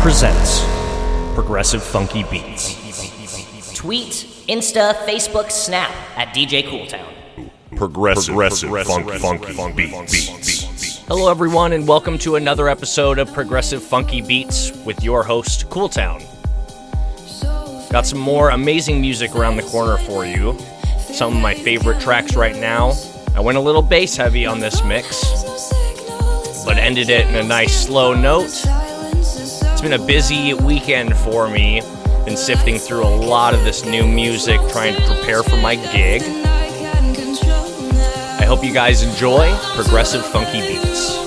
presents Progressive Funky Beats. Tweet, Insta, Facebook, Snap at DJ Cooltown. progressive, progressive, funky, funky, funky, beats. Hello, everyone, and welcome to another episode of Progressive Funky Beats with your host, Cooltown. Got some more amazing music around the corner for you. Some of my favorite tracks right now. I went a little bass heavy on this mix, but ended it in a nice slow note. It's been a busy weekend for me. Been sifting through a lot of this new music, trying to prepare for my gig. I hope you guys enjoy Progressive Funky Beats.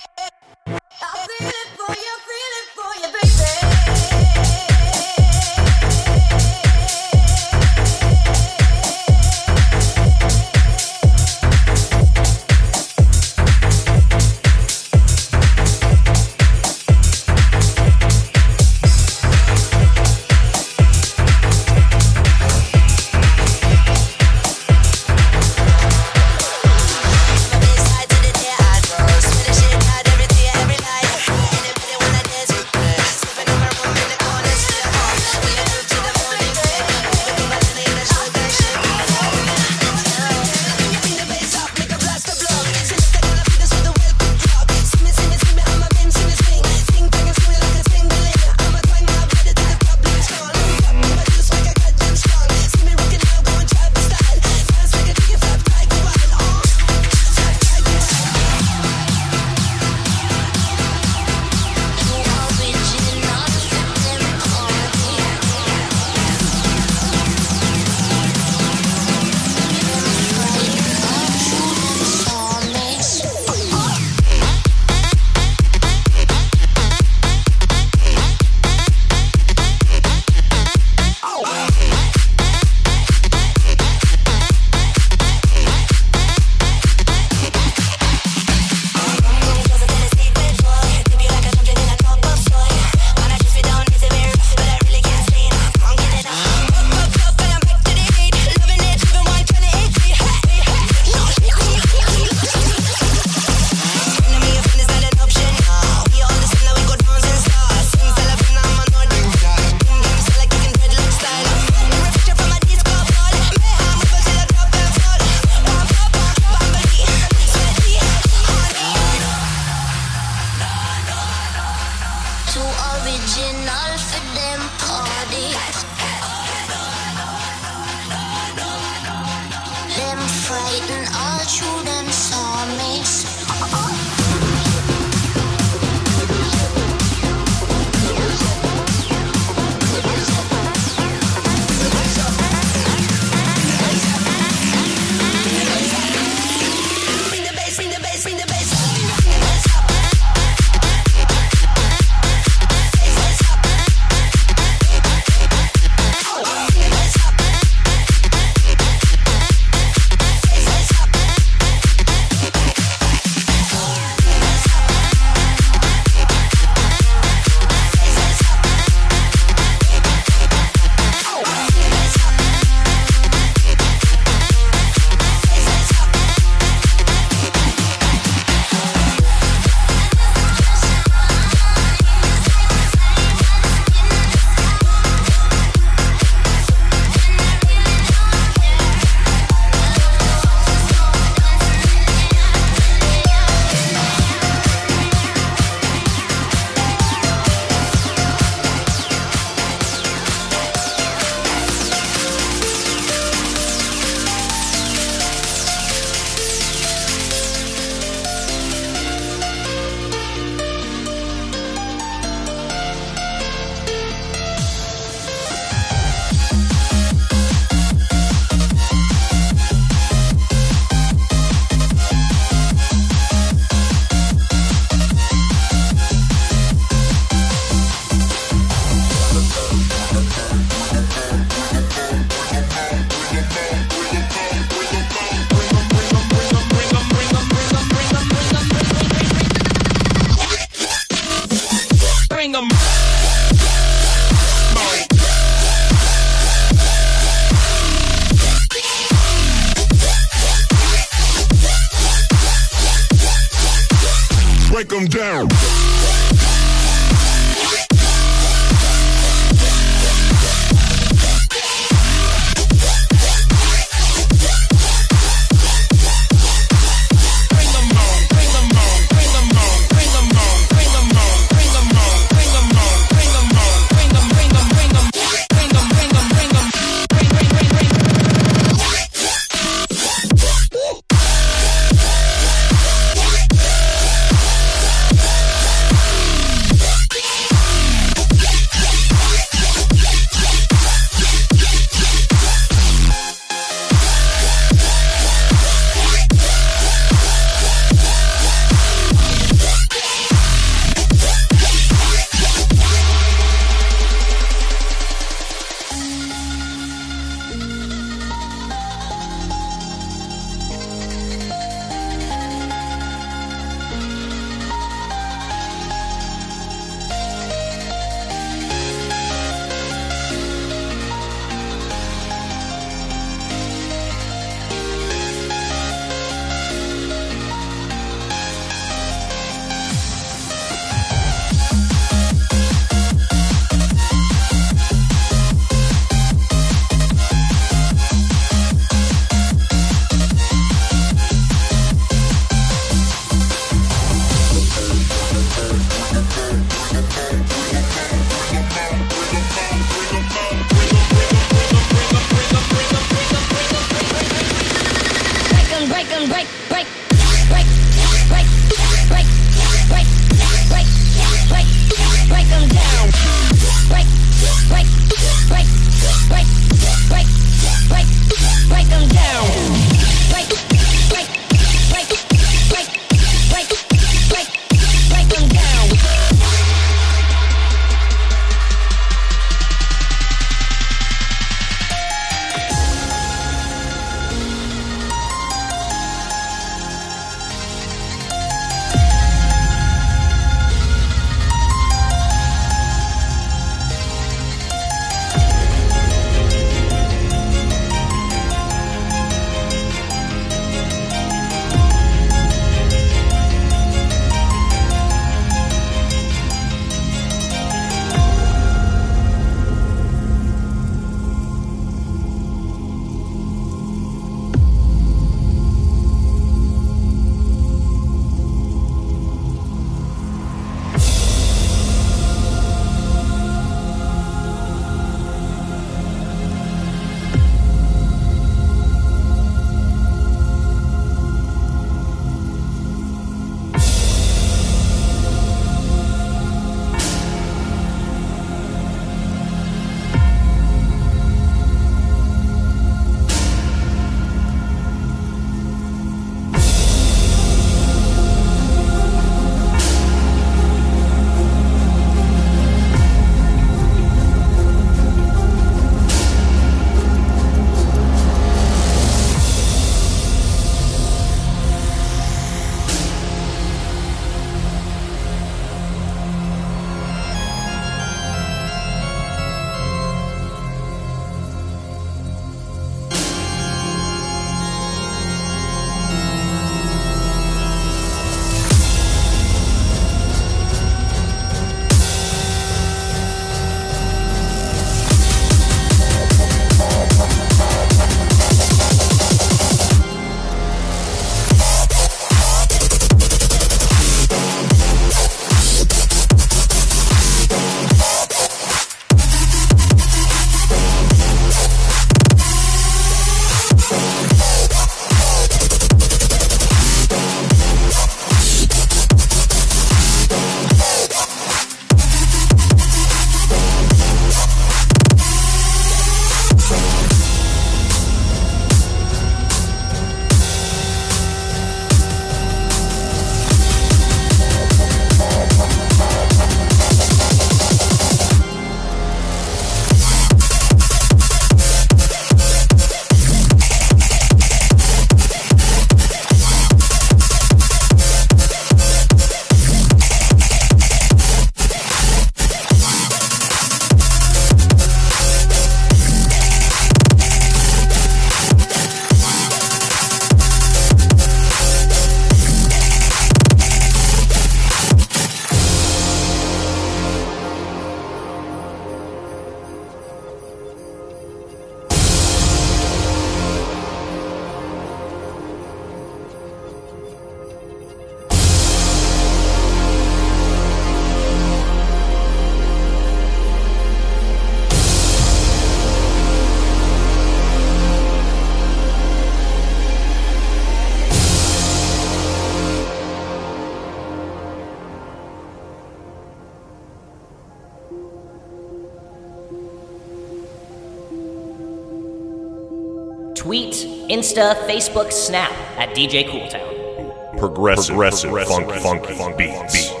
Insta, Facebook, Snap at DJ Cooltown. Progressive, progressive, funky, funky, funky beats. beats.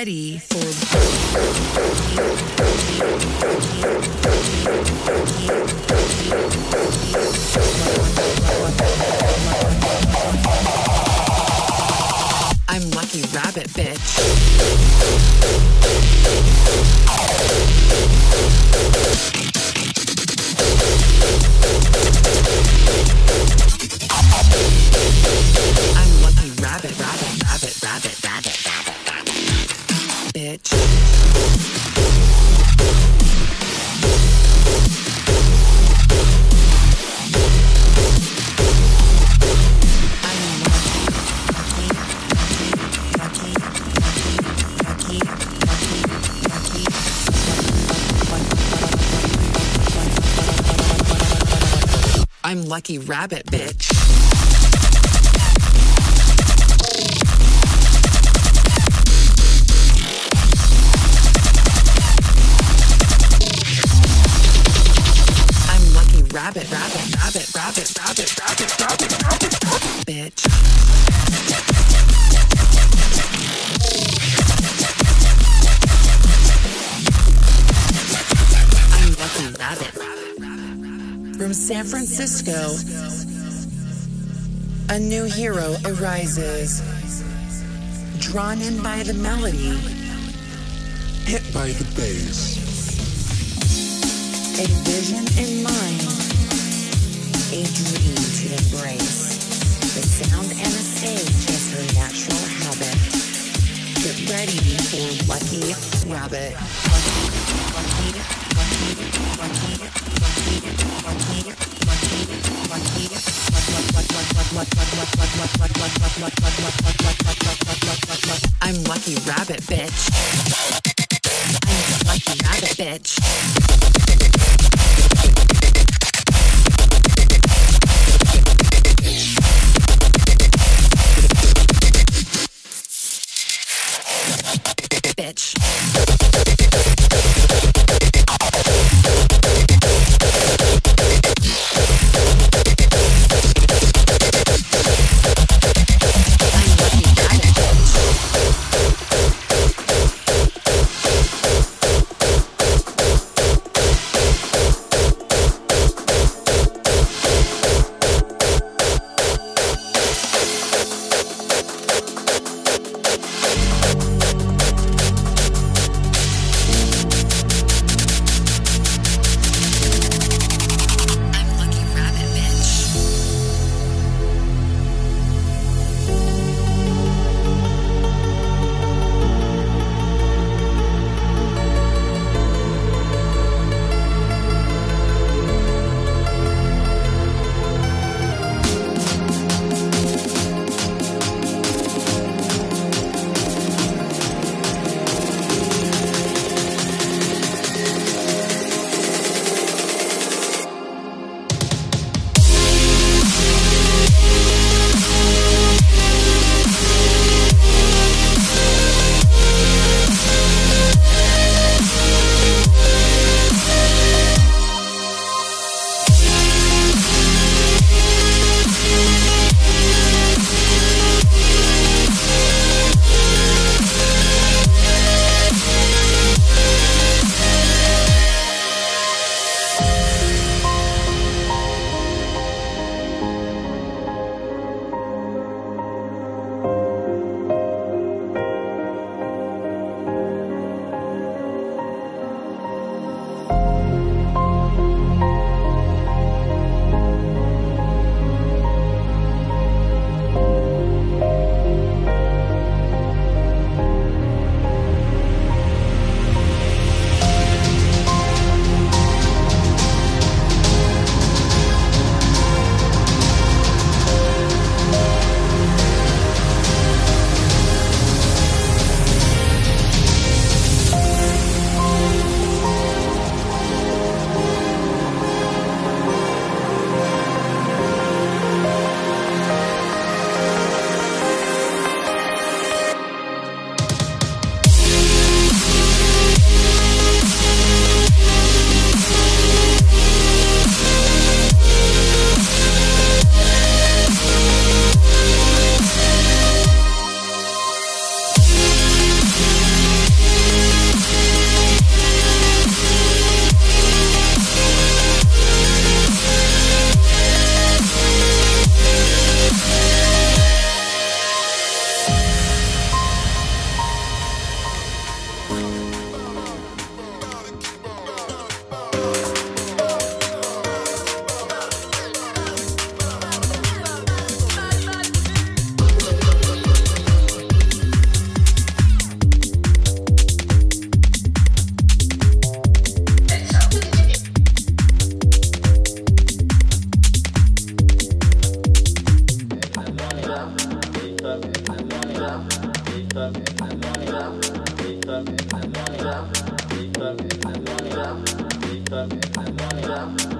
Ready for. I'm Lucky Rabbit, bitch. Lucky Rabbit, San Francisco, a new hero arises. Drawn in by the melody, Hit by the bass. a vision in mind, a dream to embrace. The sound and the stage is her natural habit. Get ready for Lucky Rabbit. I'm Lucky Rabbit, bitch. I'm Lucky Rabbit, bitch. Hallelujah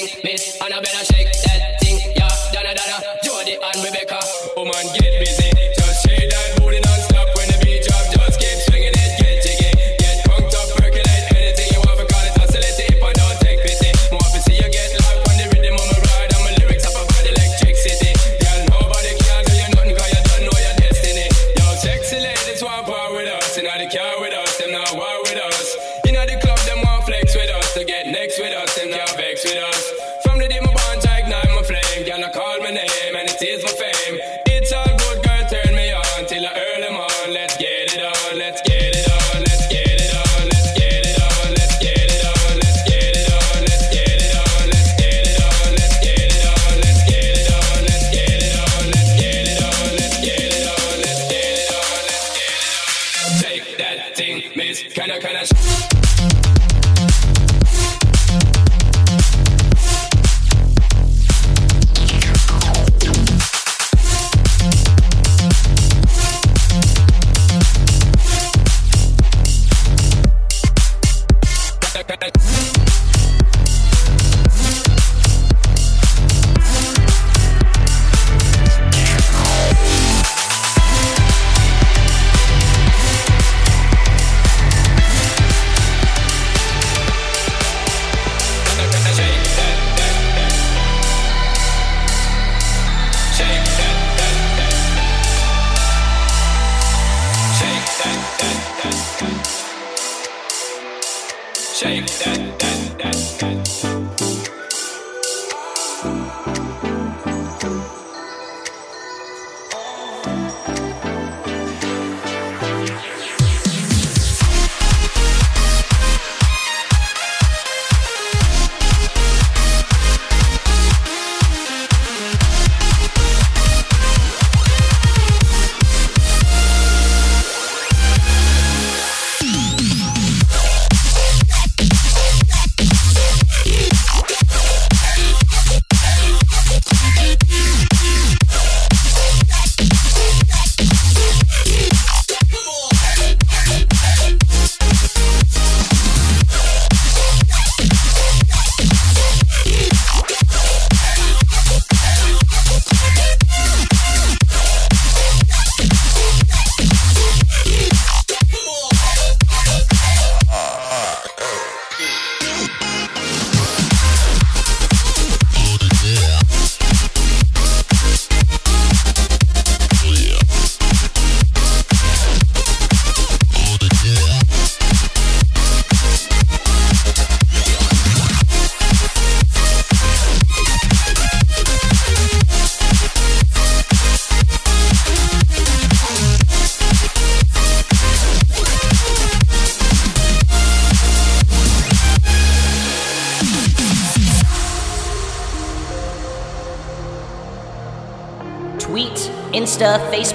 that.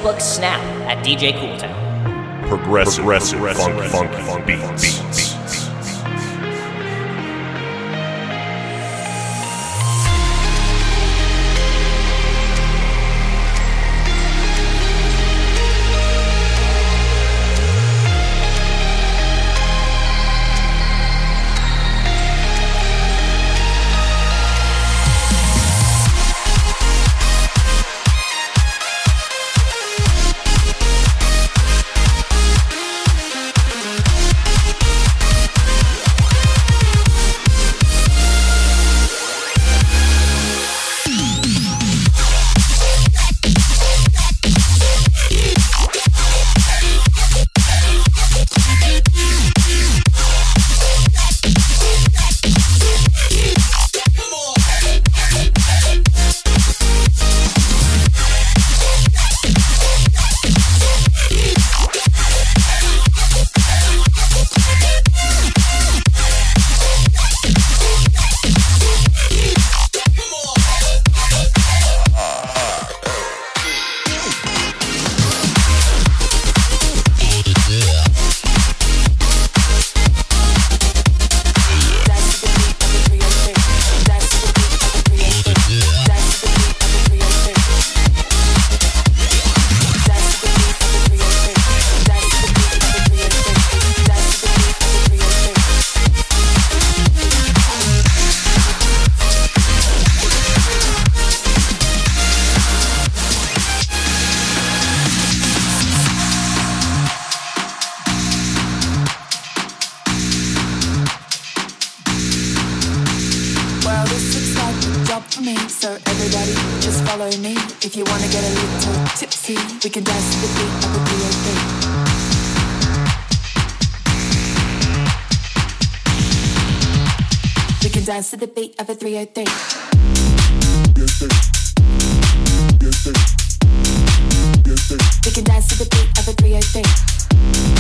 Facebook, Snap at DJ Cooltown. Progressive, progressive, funk, funky, funk, beats. beats. Dance to the beat of a 303. We can dance to the beat of a 303.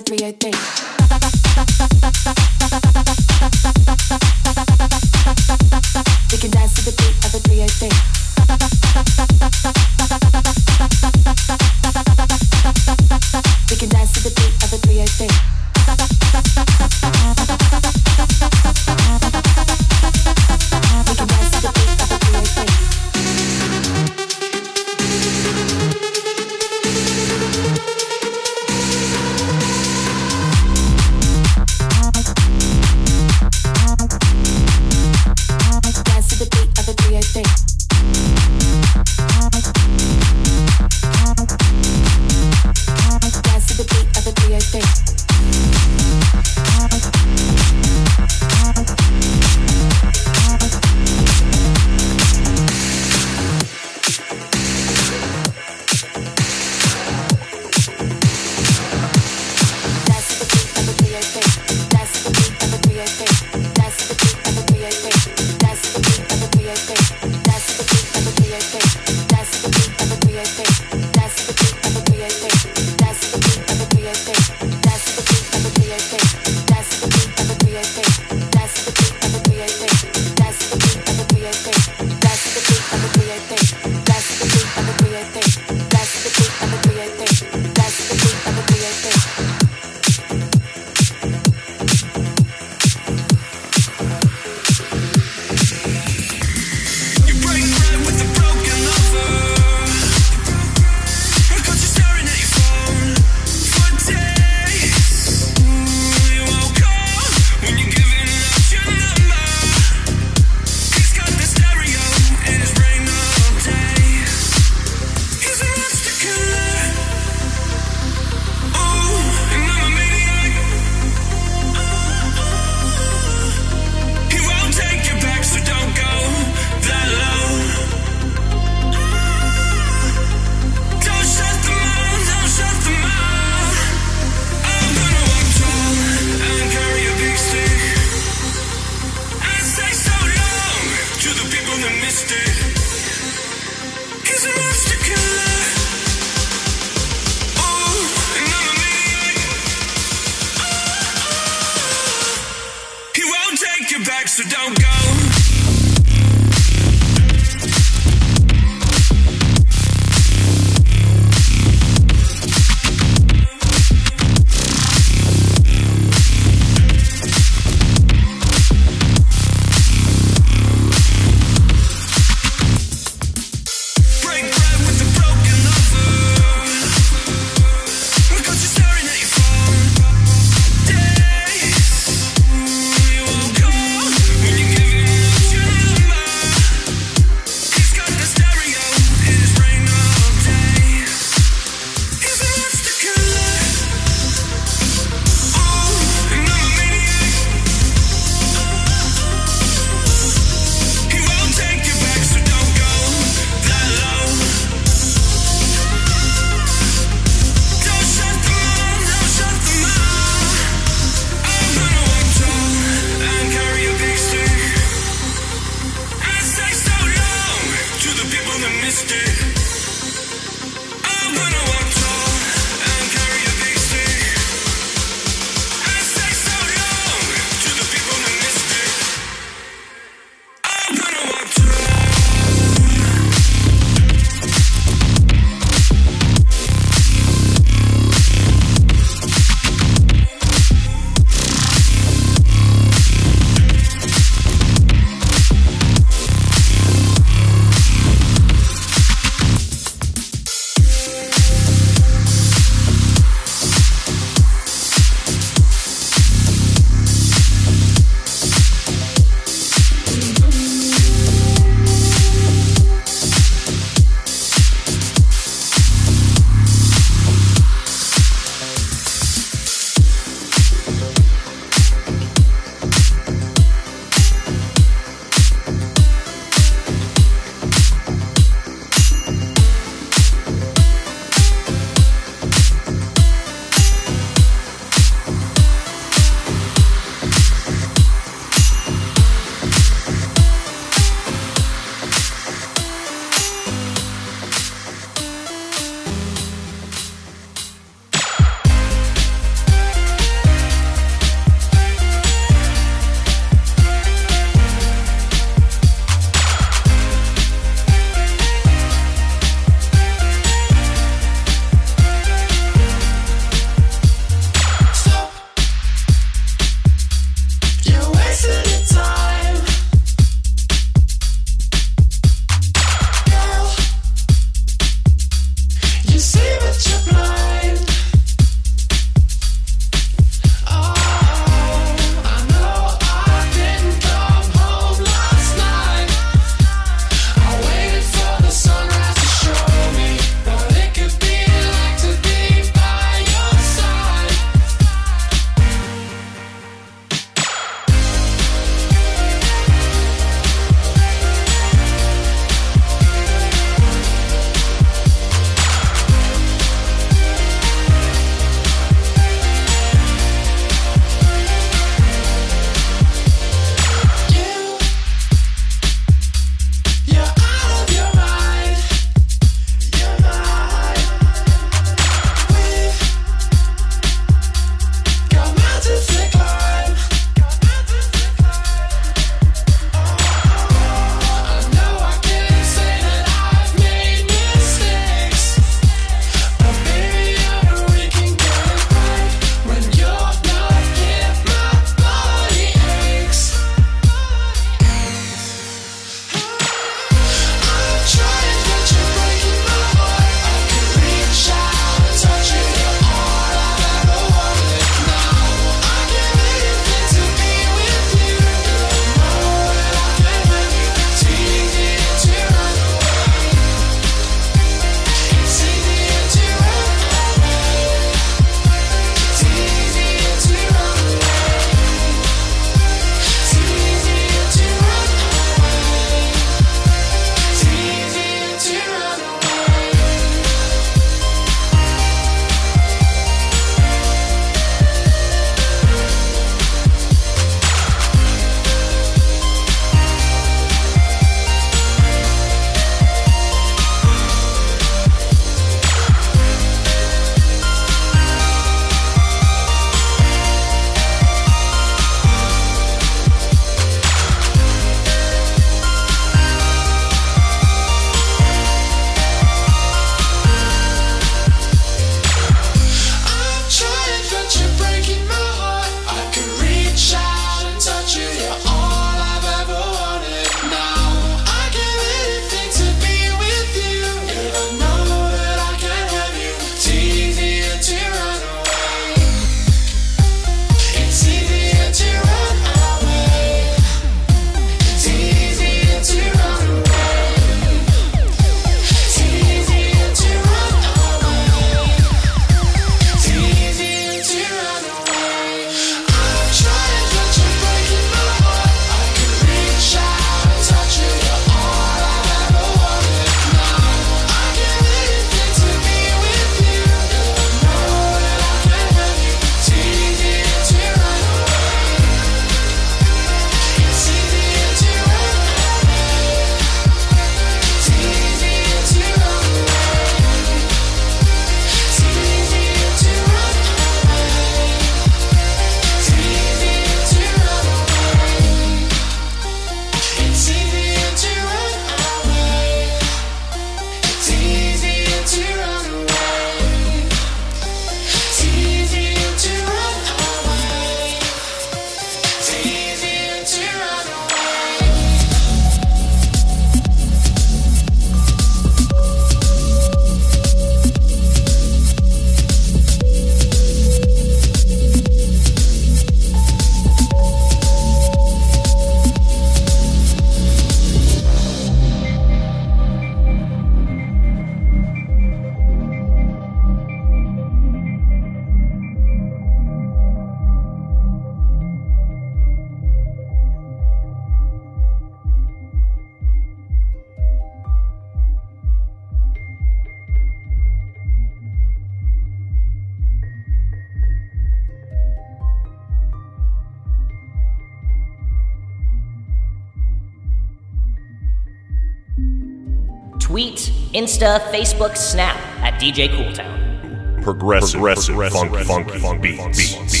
Insta, Facebook, Snap at DJ Cooltown. Progressive, progressive, funky, funky, funky beats. beats.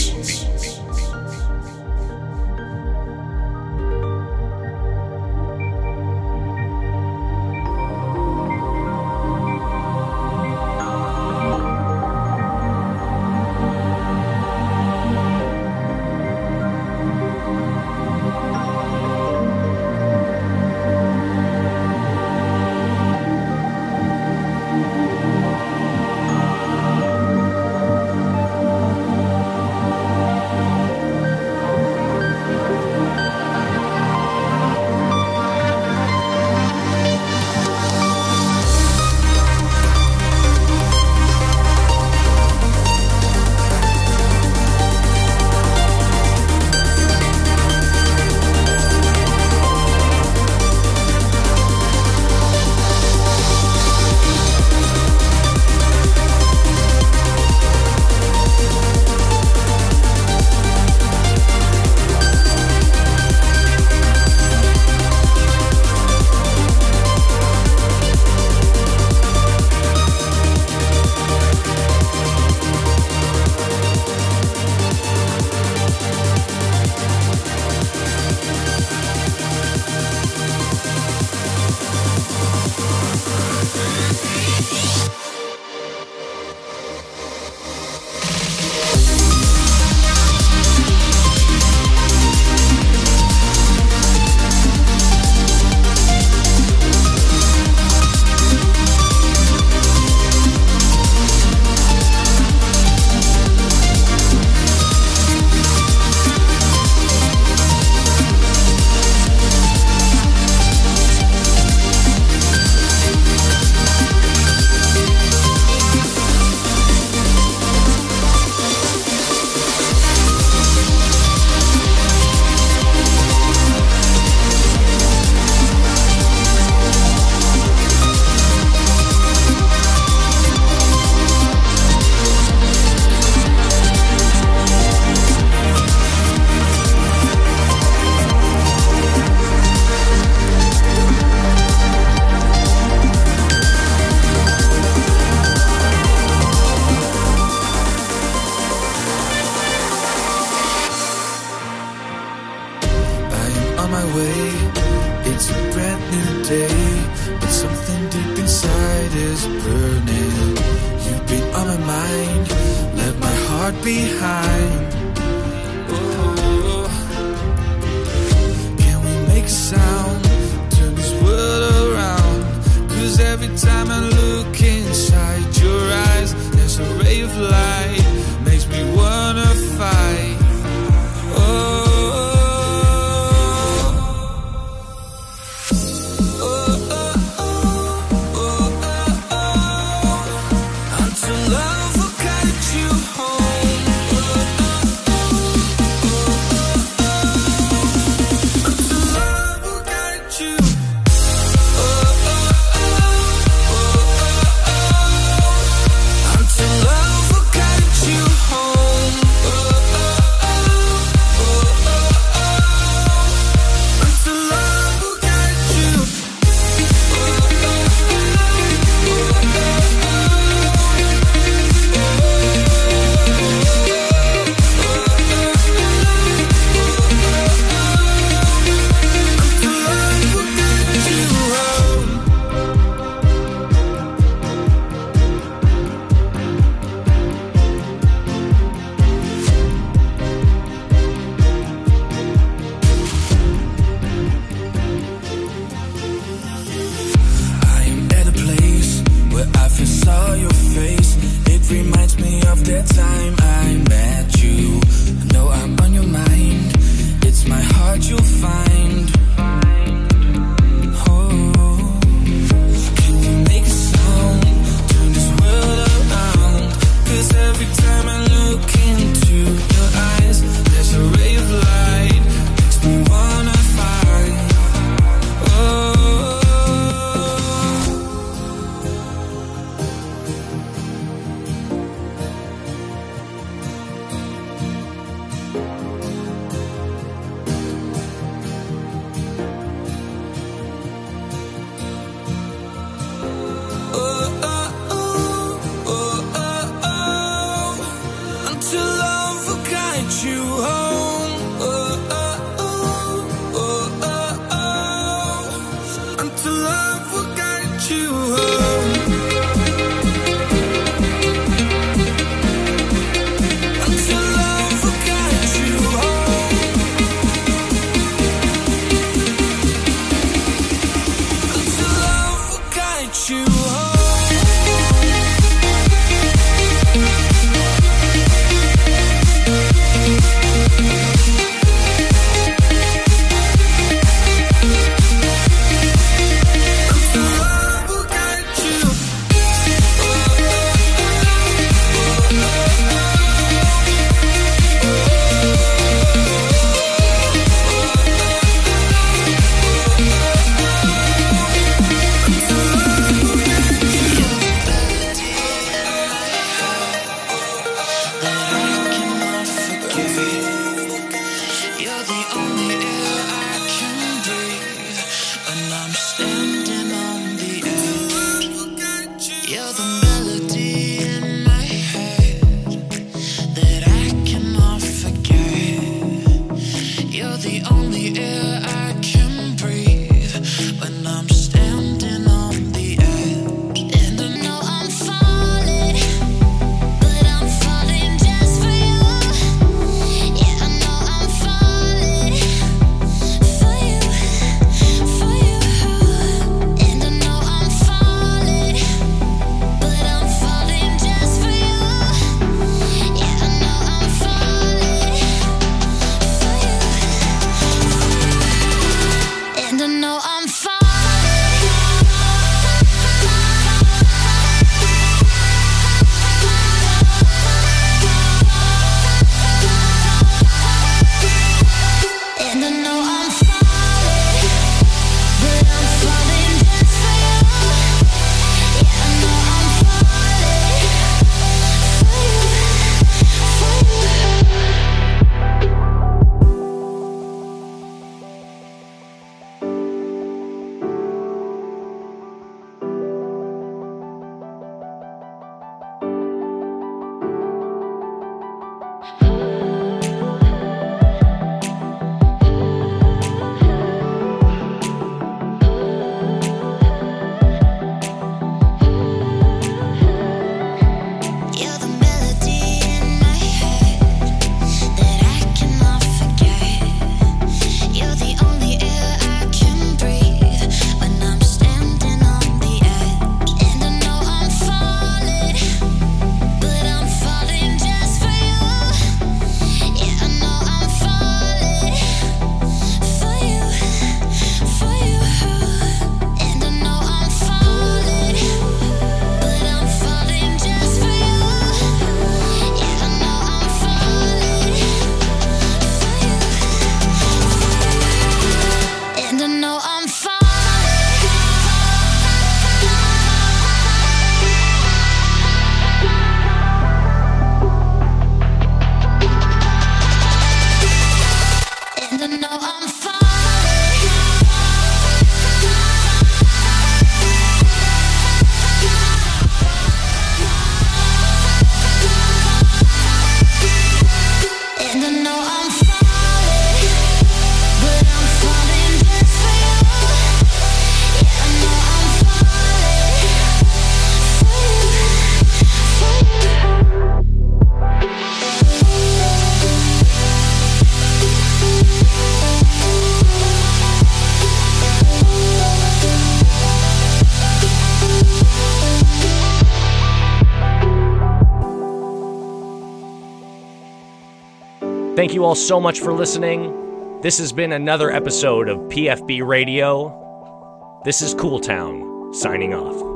Thank you all so much for listening. This has been another episode of PFB Radio. This is Cool Town signing off.